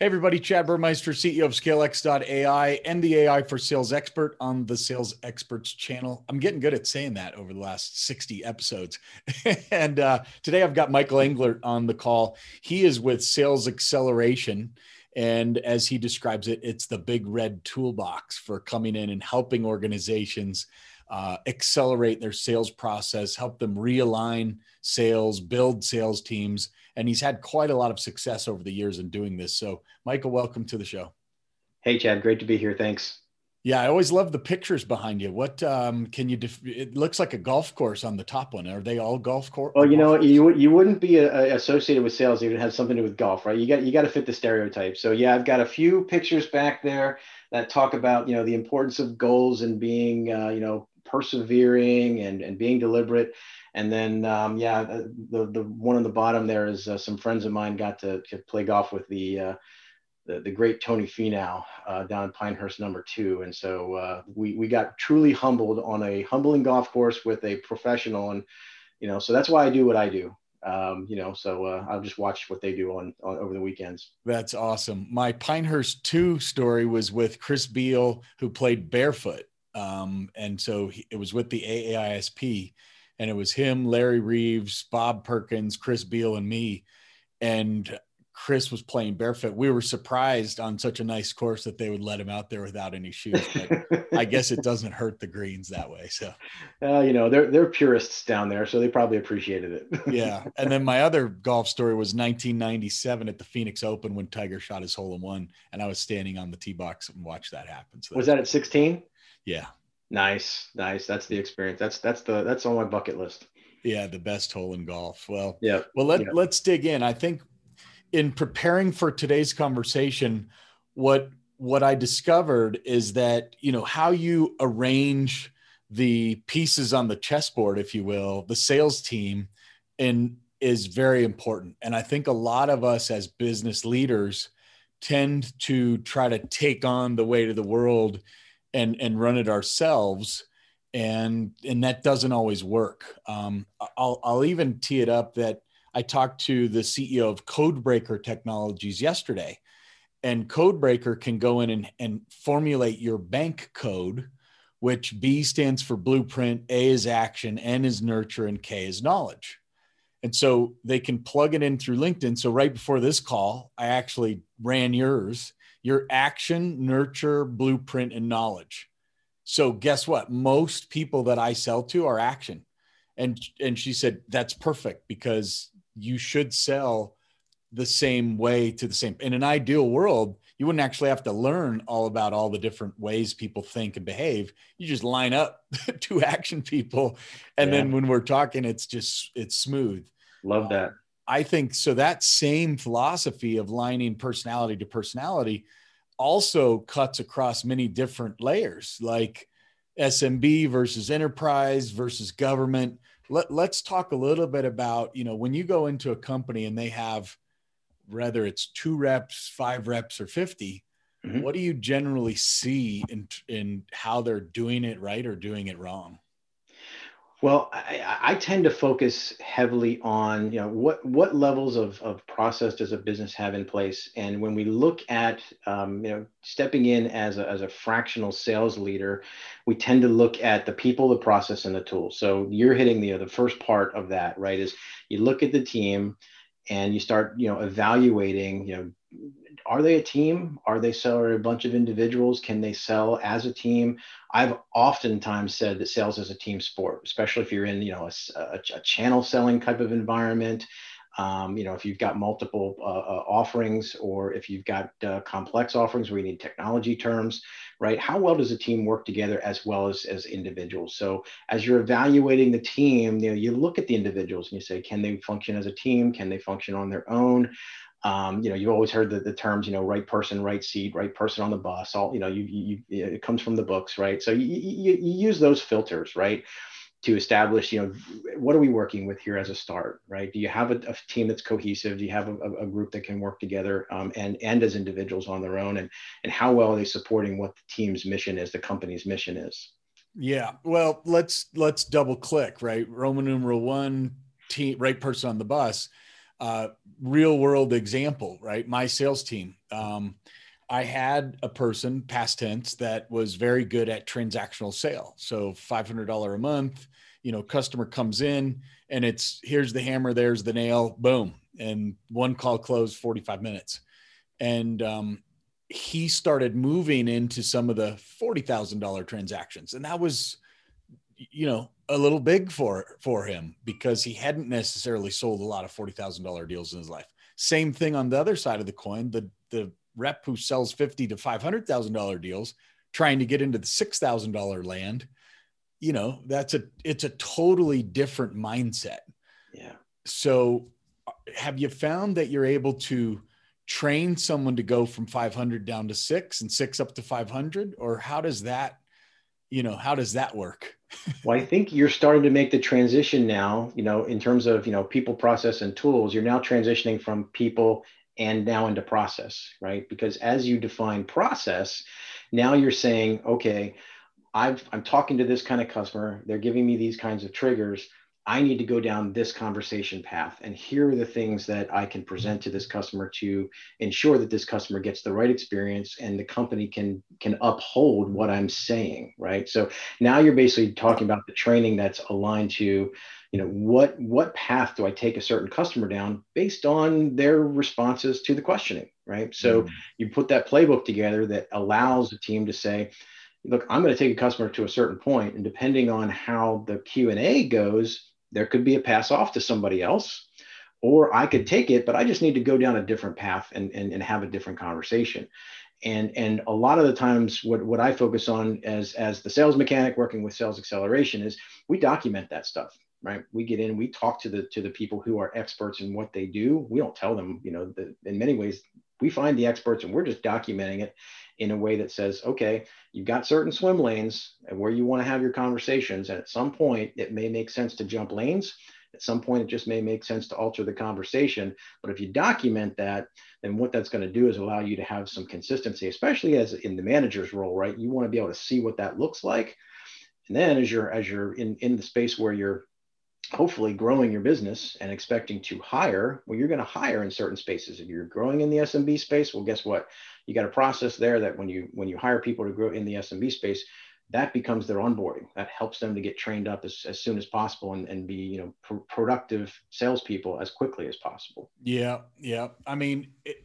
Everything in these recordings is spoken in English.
Hey, everybody, Chad Burmeister, CEO of ScaleX.ai and the AI for Sales Expert on the Sales Experts channel. I'm getting good at saying that over the last 60 episodes. and uh, today I've got Michael Englert on the call. He is with Sales Xceleration. And as he describes it, it's the big red toolbox for coming in and helping organizations uh, accelerate their sales process, help them realign sales, build sales teams. And he's had quite a lot of success over the years in doing this. So, Michael, welcome to the show. Hey, Chad, great to be here. Thanks. Yeah, I always love the pictures behind you. What um, can you? Def- it looks like a golf course on the top one. Are they all golf course? Well, you know, you you wouldn't be a, a associated with sales if it had something to do with golf, right? You got you got to fit the stereotype. So yeah, I've got a few pictures back there that talk about you know the importance of goals and being uh, you know persevering and, and being deliberate. And then, um, yeah, the, the one on the bottom there is uh, some friends of mine got to, to play golf with the, uh, the, the, great Tony Finau uh, down in Pinehurst number two. And so uh, we, we got truly humbled on a humbling golf course with a professional. And, you know, so that's why I do what I do. Um, you know, so uh, I'll just watch what they do on, on over the weekends. That's awesome. My Pinehurst two story was with Chris Beall, who played barefoot um, and so he, it was with the AAISP, and it was him, Larry Reeves, Bob Perkins, Chris Beall, and me. And Chris was playing barefoot. We were surprised on such a nice course that they would let him out there without any shoes. But I guess it doesn't hurt the greens that way. So, uh, you know, they're they're purists down there, so they probably appreciated it. yeah. And then my other golf story was 1997 at the Phoenix Open when Tiger shot his hole in one, and I was standing on the tee box and watched that happen. So was that at 16? Yeah. Nice, nice. That's the experience. That's that's the that's on my bucket list. Yeah, the best hole in golf. Well, yeah. Well, let yeah. let's dig in. I think in preparing for today's conversation, what what I discovered is that you know how you arrange the pieces on the chessboard, if you will, the sales team, and is very important. And I think a lot of us as business leaders tend to try to take on the weight of the world and and run it ourselves. And and that doesn't always work. Um, I'll, I'll even tee it up that i talked to the ceo of codebreaker technologies yesterday. And codebreaker can go in and, and formulate your bank code which b stands for blueprint a is action n is nurture and k is knowledge. And so they can plug it in through linkedin. So right before this call i actually ran yours your action, nurture, blueprint, and knowledge. So guess what? Most people that I sell to are action. And and she said that's perfect because you should sell the same way to the same. In an ideal world, you wouldn't actually have to learn all about all the different ways people think and behave. You just line up two action people, and yeah. then when we're talking, it's just it's smooth. Love that. I think so. That same philosophy of lining personality to personality also cuts across many different layers, like SMB versus enterprise versus government. Let, let's talk a little bit about, you know, when you go into a company and they have, whether it's two reps, five reps, or 50, mm-hmm. what do you generally see in, in how they're doing it right or doing it wrong? Well, I, I, tend to focus heavily on you know what what levels of, of process does a business have in place, and when we look at um, you know stepping in as a, as a fractional sales leader, we tend to look at the people, the process, and the tools. So you're hitting the the first part of that, right? Is you look at the team, and you start you know evaluating you know are they a team? Are they sell a bunch of individuals? Can they sell as a team? I've oftentimes said that sales is a team sport, especially if you're in, you know, a, a, a channel selling type of environment. Um, you know, if you've got multiple uh, uh, offerings or if you've got uh, complex offerings where you need technology terms, right? How well does a team work together as well as, as individuals? So as you're evaluating the team, you know, you look at the individuals and you say, can they function as a team? Can they function on their own? um, you know, you've always heard the, the terms, you know, right person, right seat, right person on the bus. All you know, you, you, it comes from the books, right? So you, you, you use those filters, right, to establish, you know, what are we working with here as a start, right? Do you have a, a team that's cohesive? Do you have a, a group that can work together um, and and as individuals on their own? And and how well are they supporting what the team's mission is, the company's mission is? Yeah, well, let's let's double click, right? Roman numeral one, team, right person on the bus uh, real world example, right? My sales team. Um, I had a person, past tense, that was very good at transactional sale. So $500 a month, you know, customer comes in and it's here's the hammer, there's the nail, boom. And one call closed 45 minutes. And um, he started moving into some of the $40,000 transactions. And that was, you know, a little big for for him because he hadn't necessarily sold a lot of forty thousand dollar deals in his life. Same thing on the other side of the coin. The the rep who sells fifty to five hundred thousand dollar deals, trying to get into the six thousand dollar land, you know, that's a it's a totally different mindset. Yeah. So, uh, have you found that you're able to train someone to go from 500 down to six and six up to 500, or how does that, you know, how does that work? well, I think you're starting to make the transition now, you know, in terms of, you know, people, process, and tools. You're now transitioning from people and now into process, right? Because as you define process, now you're saying, okay, I've, I'm talking to this kind of customer. They're giving me these kinds of triggers. I need to go down this conversation path. And here are the things that I can present to this customer to ensure that this customer gets the right experience and the company can can uphold what I'm saying, right? So now you're basically talking about the training that's aligned to, you know, what what path do I take a certain customer down based on their responses to the questioning, right? So mm-hmm. you put that playbook together that allows the team to say, look, I'm going to take a customer to a certain point, and depending on how the Q and A goes, there could be a pass off to somebody else or i could take it but i just need to go down a different path and, and, and have a different conversation. And and a lot of the times what, what i focus on as as the sales mechanic working with Sales Xceleration is we document that stuff right? We get in we talk to the to the people who are experts in what they do. We don't tell them you know the, in many ways we find the experts and we're just documenting it in a way that says, okay, you've got certain swim lanes and where you want to have your conversations. And at some point, it may make sense to jump lanes. At some point, it just may make sense to alter the conversation. But if you document that, then what that's going to do is allow you to have some consistency, especially as in the manager's role, right? You want to be able to see what that looks like. And then as you're as you're in, in the space where you're hopefully growing your business and expecting to hire, well, you're going to hire in certain spaces. If you're growing in the SMB space, well, guess what? You got a process there that when you when you hire people to grow in the SMB space, that becomes their onboarding. That helps them to get trained up as, as soon as possible and, and be you know pr- productive salespeople as quickly as possible. Yeah, yeah. I mean, it,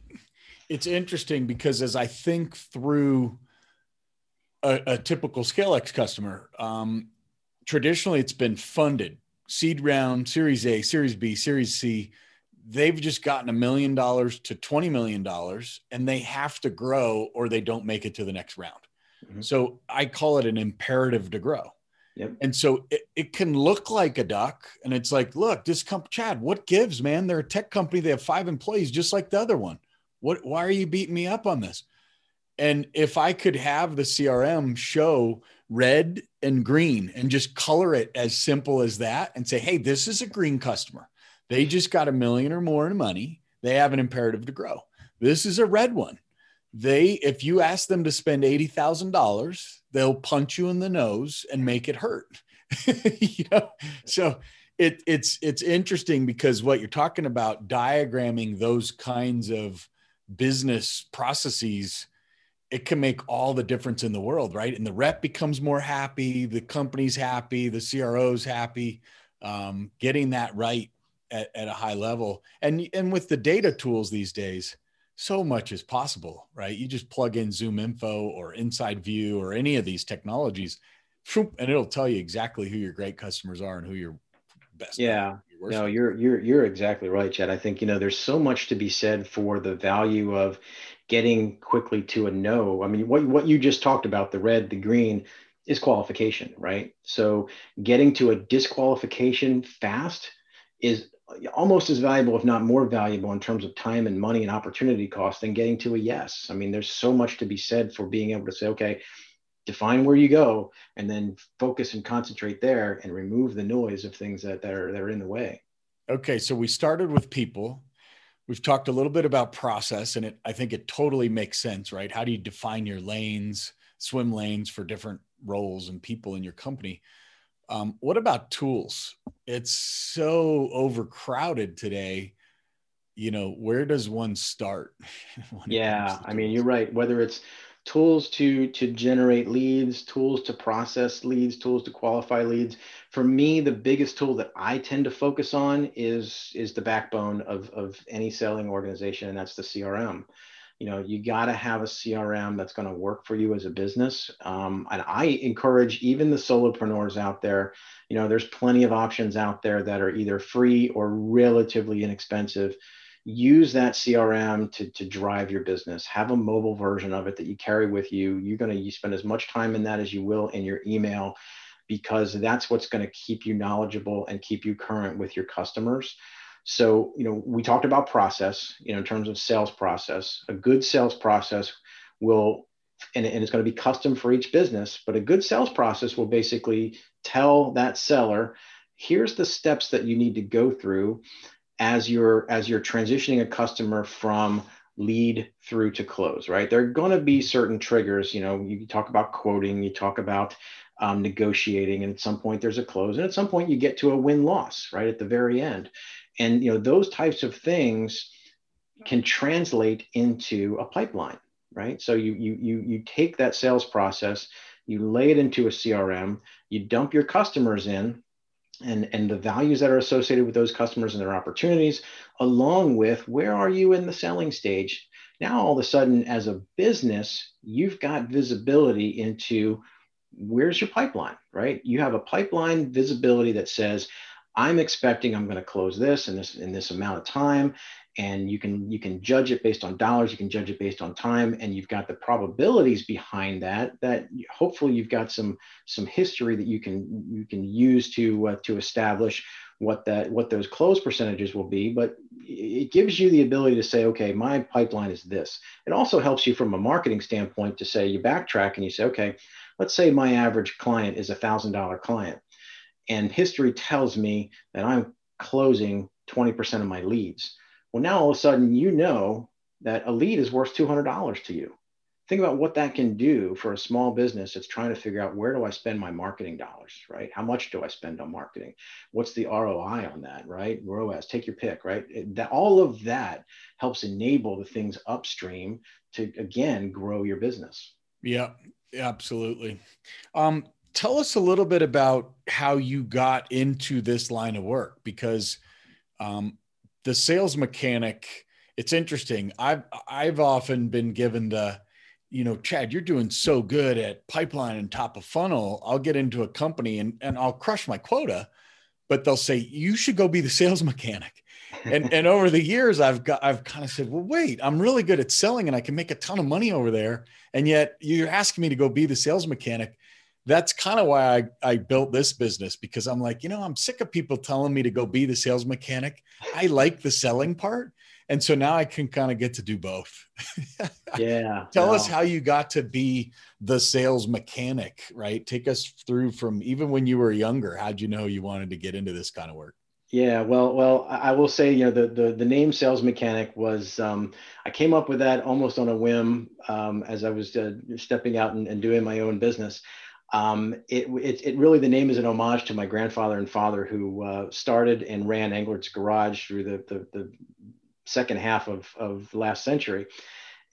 it's interesting because as I think through a, a typical ScaleX customer, um, traditionally it's been funded seed round, Series A, Series B, Series C, they've just gotten a million dollars to $20 million and they have to grow or they don't make it to the next round. Mm-hmm. So I call it an imperative to grow. Yep. And so it, it can look like a duck. And it's like, look, this company, Chad, what gives, man? They're a tech company. They have five employees, just like the other one. What, why are you beating me up on this? And if I could have the CRM show red and green and just color it as simple as that and say, hey, this is a green customer. They just got a million or more in money. They have an imperative to grow. This is a red one. They, if you ask them to spend $80,000, they'll punch you in the nose and make it hurt. you know, so it, it's, it's interesting because what you're talking about diagramming those kinds of business processes it can make all the difference in the world, right? And the rep becomes more happy, the company's happy, the CRO's happy. Um, getting that right at, at a high level, and and with the data tools these days, so much is possible, right? You just plug in ZoomInfo or InsideView or any of these technologies, and it'll tell you exactly who your great customers are and who your best. Yeah. No, you're you're you're exactly right, Chad. I think you know there's so much to be said for the value of getting quickly to a no. I mean, what, what you just talked about, the red, the green, is qualification, right? So getting to a disqualification fast is almost as valuable, if not more valuable, in terms of time and money and opportunity cost than getting to a yes. I mean, there's so much to be said for being able to say, okay, define where you go and then focus and concentrate there and remove the noise of things that, that are that are in the way. Okay, so we started with people we've talked a little bit about process and it i think it totally makes sense right how do you define your lanes swim lanes for different roles and people in your company um, what about tools it's so overcrowded today you know, where does one start? yeah, I mean, you're right. Whether it's tools to to generate leads tools to process leads tools to qualify leads. For me the biggest tool that i tend to focus on is is the backbone of of any selling organization and that's the crm you know you got to have a crm that's going to work for you as a business. Um, and i encourage even the solopreneurs out there you know there's plenty of options out there that are either free or relatively inexpensive use that crm to, to drive your business. Have a mobile version of it that you carry with you. You're going to you spend as much time in that as you will in your email because that's what's going to keep you knowledgeable and keep you current with your customers. So you know we talked about process you know in terms of sales process. A good sales process will and, and it's going to be custom for each business but a good sales process will basically tell that seller here's the steps that you need to go through as you're as you're transitioning a customer from lead through to close right? There are going to be certain triggers you know you talk about quoting you talk about um, negotiating and at some point there's a close and at some point you get to a win loss right at the very end. And you know those types of things can translate into a pipeline right? So you you you, you take that sales process you lay it into a crm you dump your customers in and, and the values that are associated with those customers and their opportunities, along with where are you in the selling stage. Now, all of a sudden, as a business, you've got visibility into where's your pipeline, right? You have a pipeline visibility that says, I'm expecting I'm going to close this in this in this amount of time and you can you can judge it based on dollars you can judge it based on time and you've got the probabilities behind that that hopefully you've got some some history that you can you can use to uh, to establish what that what those close percentages will be. But it gives you the ability to say okay my pipeline is this. It also helps you from a marketing standpoint to say you backtrack and you say okay let's say my average client is a thousand dollar client and history tells me that i'm closing 20% of my leads well, now all of a sudden you know that a lead is worth $200 to you. Think about what that can do for a small business that's trying to figure out where do I spend my marketing dollars, right? How much do I spend on marketing? What's the ROI on that, right? ROAS, take your pick, right? It, that, all of that helps enable the things upstream to, again, grow your business. Yeah, absolutely. Um, tell us a little bit about how you got into this line of work because um, the sales mechanic it's interesting. I've i've often been given the you know chad you're doing so good at pipeline and top of funnel. I'll get into a company and, and i'll crush my quota. But they'll say you should go be the sales mechanic. And and over the years i've got i've kind of said well wait i'm really good at selling and i can make a ton of money over there. And yet you're asking me to go be the sales mechanic that's kind of why I, I built this business because I'm like, you know, I'm sick of people telling me to go be the sales mechanic. I like the selling part. And so now I can kind of get to do both. yeah. Tell us how you got to be the sales mechanic, right? Take us through from even when you were younger. How'd you know you wanted to get into this kind of work? Yeah, well, well, I will say, you know, the the, the name sales mechanic was um, I came up with that almost on a whim um, as I was uh, stepping out and, and, doing my own business. Um, it, it, it, really, the name is an homage to my grandfather and father who uh, started and ran Englert's Garage through the, the, the second half of, of last century.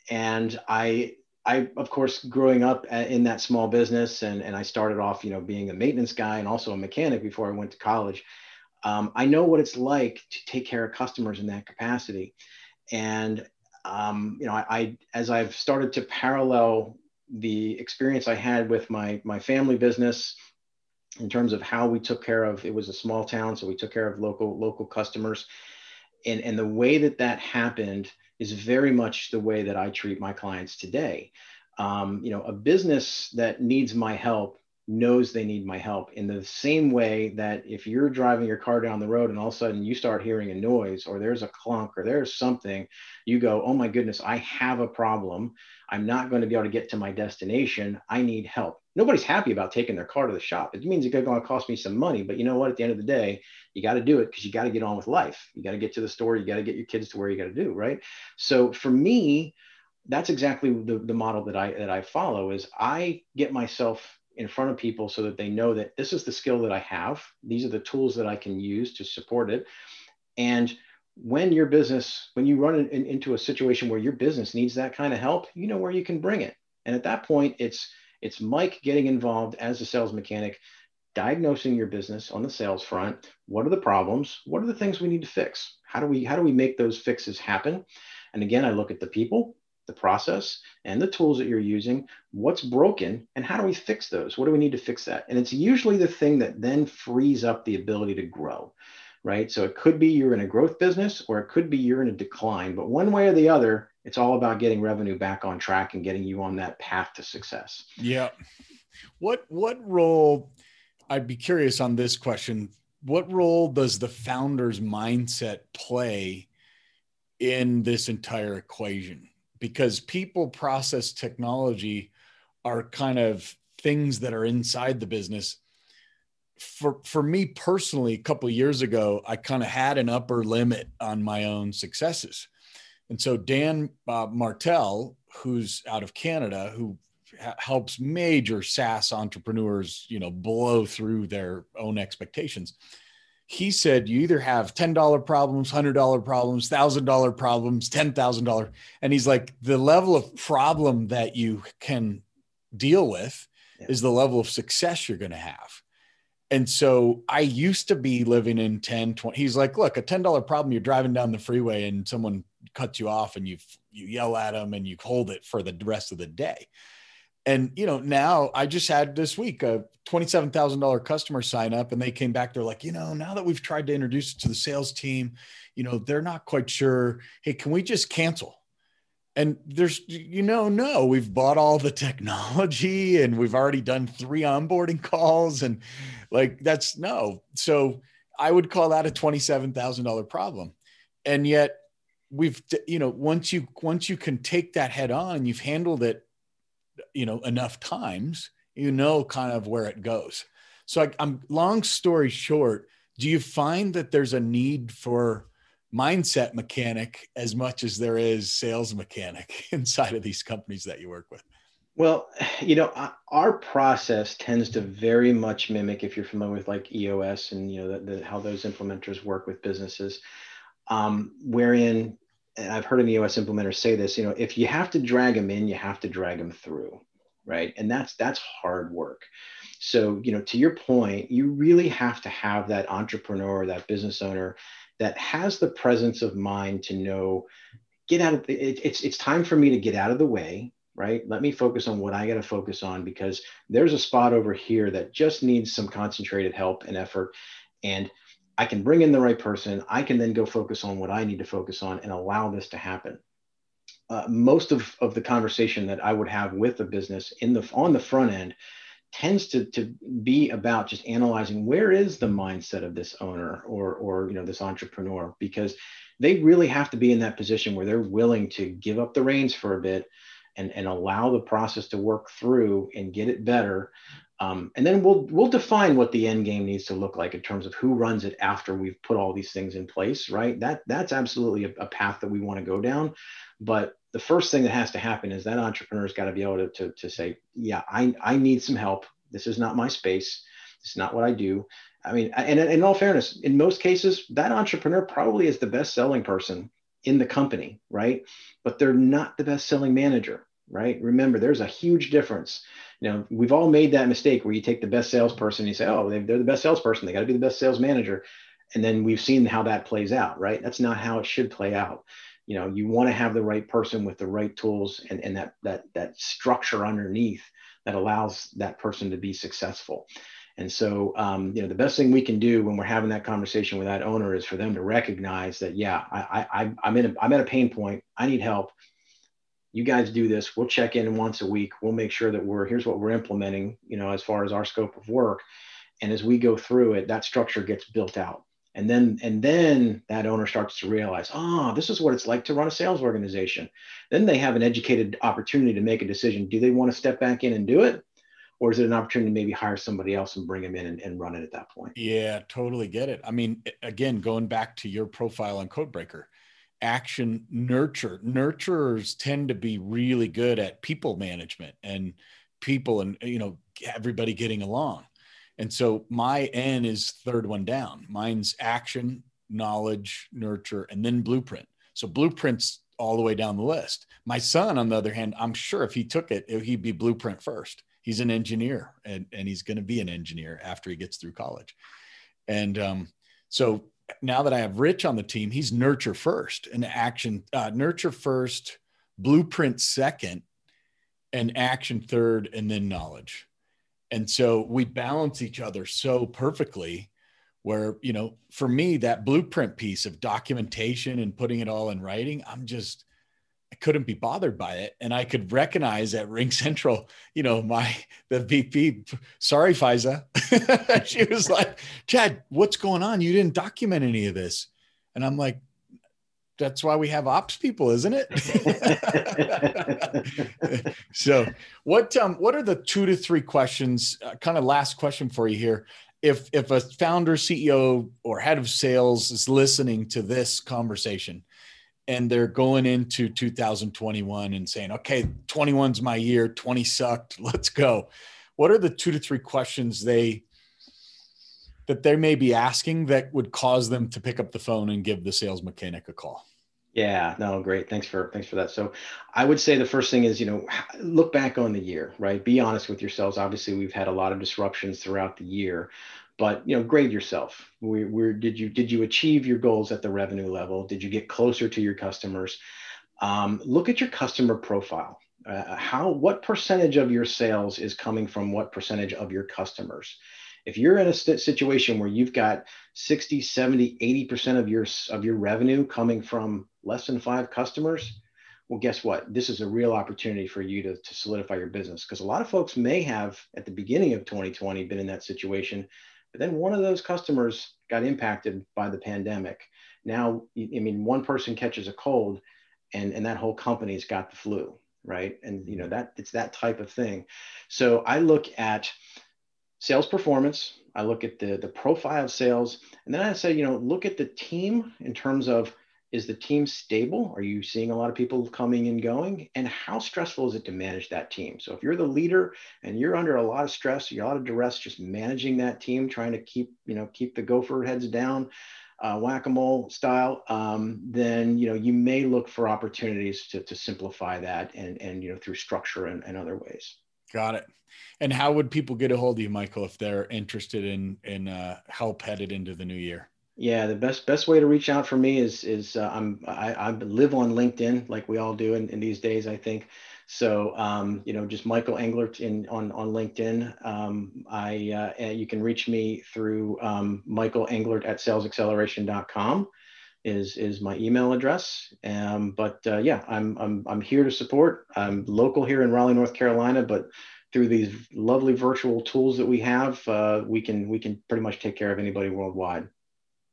And I, I, of course, growing up uh, in that small business, and, and I started off, you know, being a maintenance guy and also a mechanic before I went to college. Um, I know what it's like to take care of customers in that capacity. And, um, you know, I, I, as I've started to parallel the experience I had with my my family business in terms of how we took care of it was a small town so we took care of local local customers. And and the way that that happened is very much the way that I treat my clients today. Um, you know a business that needs my help knows they need my help in the same way that if you're driving your car down the road and all of a sudden you start hearing a noise or there's a clunk or there's something, you go, oh my goodness, I have a problem. I'm not going to be able to get to my destination. I need help. Nobody's happy about taking their car to the shop. It means it's going to cost me some money, but you know what? At the end of the day, you got to do it because you got to get on with life. You got to get to the store. You got to get your kids to where you got to do, right? So for me, that's exactly the, the model that I that I follow is I get myself in front of people so that they know that this is the skill that I have. These are the tools that I can use to support it. And when your business, when you run in, in, into a situation where your business needs that kind of help, you know where you can bring it. And at that point, it's it's Mike getting involved as a sales mechanic, diagnosing your business on the sales front. What are the problems? What are the things we need to fix? How do we how do we make those fixes happen? And again, I look at the people, the process, and the tools that you're using. What's broken, and how do we fix those? What do we need to fix that? And it's usually the thing that then frees up the ability to grow right? So it could be you're in a growth business or it could be you're in a decline, but one way or the other, it's all about getting revenue back on track and getting you on that path to success. Yeah. What what role I'd be curious on this question. What role does the founder's mindset play in this entire equation? Because people process technology are kind of things that are inside the business for for me personally, a couple years ago, I kind of had an upper limit on my own successes, and so Dan uh, Martell, who's out of Canada, who ha- helps major SaaS entrepreneurs, you know, blow through their own expectations. He said you either have ten dollar problems, hundred dollar problems, thousand dollar problems, ten thousand dollar, and he's like the level of problem that you can deal with yeah. is the level of success you're going to have and so I used to be living in 10, 20. He's like, look, a $10 problem, you're driving down the freeway and someone cuts you off and you you yell at them and you hold it for the rest of the day. And you know, now I just had this week a $27,000 customer sign up and they came back. They're like, you know, now that we've tried to introduce it to the sales team, you know, they're not quite sure. Hey, can we just cancel? and there's you know no we've bought all the technology and we've already done three onboarding calls and like that's no so i would call that a $27000 problem and yet we've you know once you once you can take that head on and you've handled it you know enough times you know kind of where it goes so I, i'm long story short do you find that there's a need for mindset mechanic as much as there is sales mechanic inside of these companies that you work with? Well, you know, our process tends to very much mimic, if you're familiar with like EOS and you know the, the, how those implementers work with businesses, um, wherein and I've heard an EOS implementer say this, you know, if you have to drag them in, you have to drag them through, right? And that's that's hard work. So, you know, to your point, you really have to have that entrepreneur, that business owner that has the presence of mind to know get out of it, it's it's time for me to get out of the way right let me focus on what i got to focus on because there's a spot over here that just needs some concentrated help and effort and i can bring in the right person. I can then go focus on what i need to focus on and allow this to happen. Uh, most of, of the conversation that i would have with a business in the on the front end tends to, to be about just analyzing where is the mindset of this owner or, or you know this entrepreneur because they really have to be in that position where they're willing to give up the reins for a bit and, and allow the process to work through and get it better um, and then we'll we'll define what the end game needs to look like in terms of who runs it after we've put all these things in place right that that's absolutely a, a path that we want to go down but the first thing that has to happen is that entrepreneur's got to be able to, to, to say, yeah, I, I need some help. This is not my space. It's not what I do. I mean, and in all fairness, in most cases, that entrepreneur probably is the best selling person in the company, right? But they're not the best selling manager, right? Remember, there's a huge difference. You know, we've all made that mistake where you take the best salesperson, and you say, oh, they're the best salesperson. They got to be the best sales manager. And then we've seen how that plays out, right? That's not how it should play out you know you want to have the right person with the right tools and, and that that that structure underneath that allows that person to be successful and so um, you know the best thing we can do when we're having that conversation with that owner is for them to recognize that yeah i i i'm in a, i'm at a pain point i need help you guys do this we'll check in once a week we'll make sure that we're here's what we're implementing you know as far as our scope of work. And as we go through it that structure gets built out. And then and then that owner starts to realize oh this is what it's like to run a sales organization. Then they have an educated opportunity to make a decision. Do they want to step back in and do it? Or is it an opportunity to maybe hire somebody else and bring them in and, and run it at that point? Yeah totally get it. I mean again going back to your profile on codebreaker action nurture nurturers tend to be really good at people management and people and you know everybody getting along and so my N is third one down. Mine's action, knowledge, nurture, and then blueprint. So blueprints all the way down the list. My son, on the other hand, I'm sure if he took it, he'd be blueprint first. He's an engineer and, and he's going to be an engineer after he gets through college. And um, so now that I have Rich on the team, he's nurture first and action, uh, nurture first, blueprint second, and action third, and then knowledge. And so we balance each other so perfectly where, you know, for me, that blueprint piece of documentation and putting it all in writing, I'm just, I couldn't be bothered by it. And I could recognize at Ring Central, you know, my the VP, sorry, Faiza. she was like, Chad, what's going on? You didn't document any of this. And I'm like, that's why we have ops people, isn't it? so what um what are the two to three questions, uh, kind of last question for you here. If if a founder, CEO, or head of sales is listening to this conversation, and they're going into 2021 and saying, okay, 21's my year, 20 sucked, let's go. What are the two to three questions they that they may be asking that would cause them to pick up the phone and give the sales mechanic a call? Yeah, no, great. Thanks for thanks for that. So, I would say the first thing is, you know, look back on the year, right? Be honest with yourselves. Obviously, we've had a lot of disruptions throughout the year but you know grade yourself. Where, where did you did you achieve your goals at the revenue level? Did you get closer to your customers? Um, look at your customer profile. Uh, how what percentage of your sales is coming from what percentage of your customers? If you're in a situation where you've got 60 70 80% of your of your revenue coming from less than five customers well guess what? This is a real opportunity for you to, to solidify your business. Because a lot of folks may have at the beginning of 2020 been in that situation but then one of those customers got impacted by the pandemic. Now, I mean, one person catches a cold and, and that whole company's got the flu, right? And, you know, that it's that type of thing. So I look at sales performance. I look at the, the profile of sales. And then I say, you know, look at the team in terms of is the team stable? Are you seeing a lot of people coming and going? And how stressful is it to manage that team? So if you're the leader and you're under a lot of stress, a lot of duress, just managing that team, trying to keep, you know, keep the gopher heads down, uh, whack-a-mole style, um, then you know you may look for opportunities to, to simplify that and and you know through structure and, and other ways. Got it. And how would people get a hold of you, Michael, if they're interested in in uh, help headed into the new year? Yeah, the best best way to reach out for me is is uh, I'm I, I live on LinkedIn like we all do in, in these days I think. So um, you know just Michael Englert in on on LinkedIn. Um, I uh, you can reach me through um, Michael Englert at salesxceleration.com is is my email address. Um, but uh, yeah, I'm I'm I'm here to support. I'm local here in Raleigh, North Carolina, but through these lovely virtual tools that we have, uh, we can we can pretty much take care of anybody worldwide.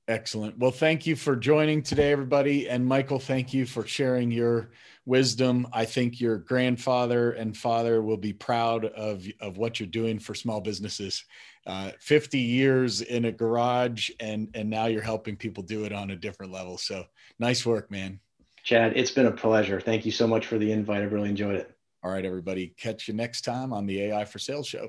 Excellent. Well, thank you for joining today, everybody. And Michael, thank you for sharing your wisdom. I think your grandfather and father will be proud of, of what you're doing for small businesses. Uh, 50 years in a garage, and, and now you're helping people do it on a different level. So nice work, man. Chad, it's been a pleasure. Thank you so much for the invite. I've really enjoyed it. All right, everybody. Catch you next time on the AI for Sales Show.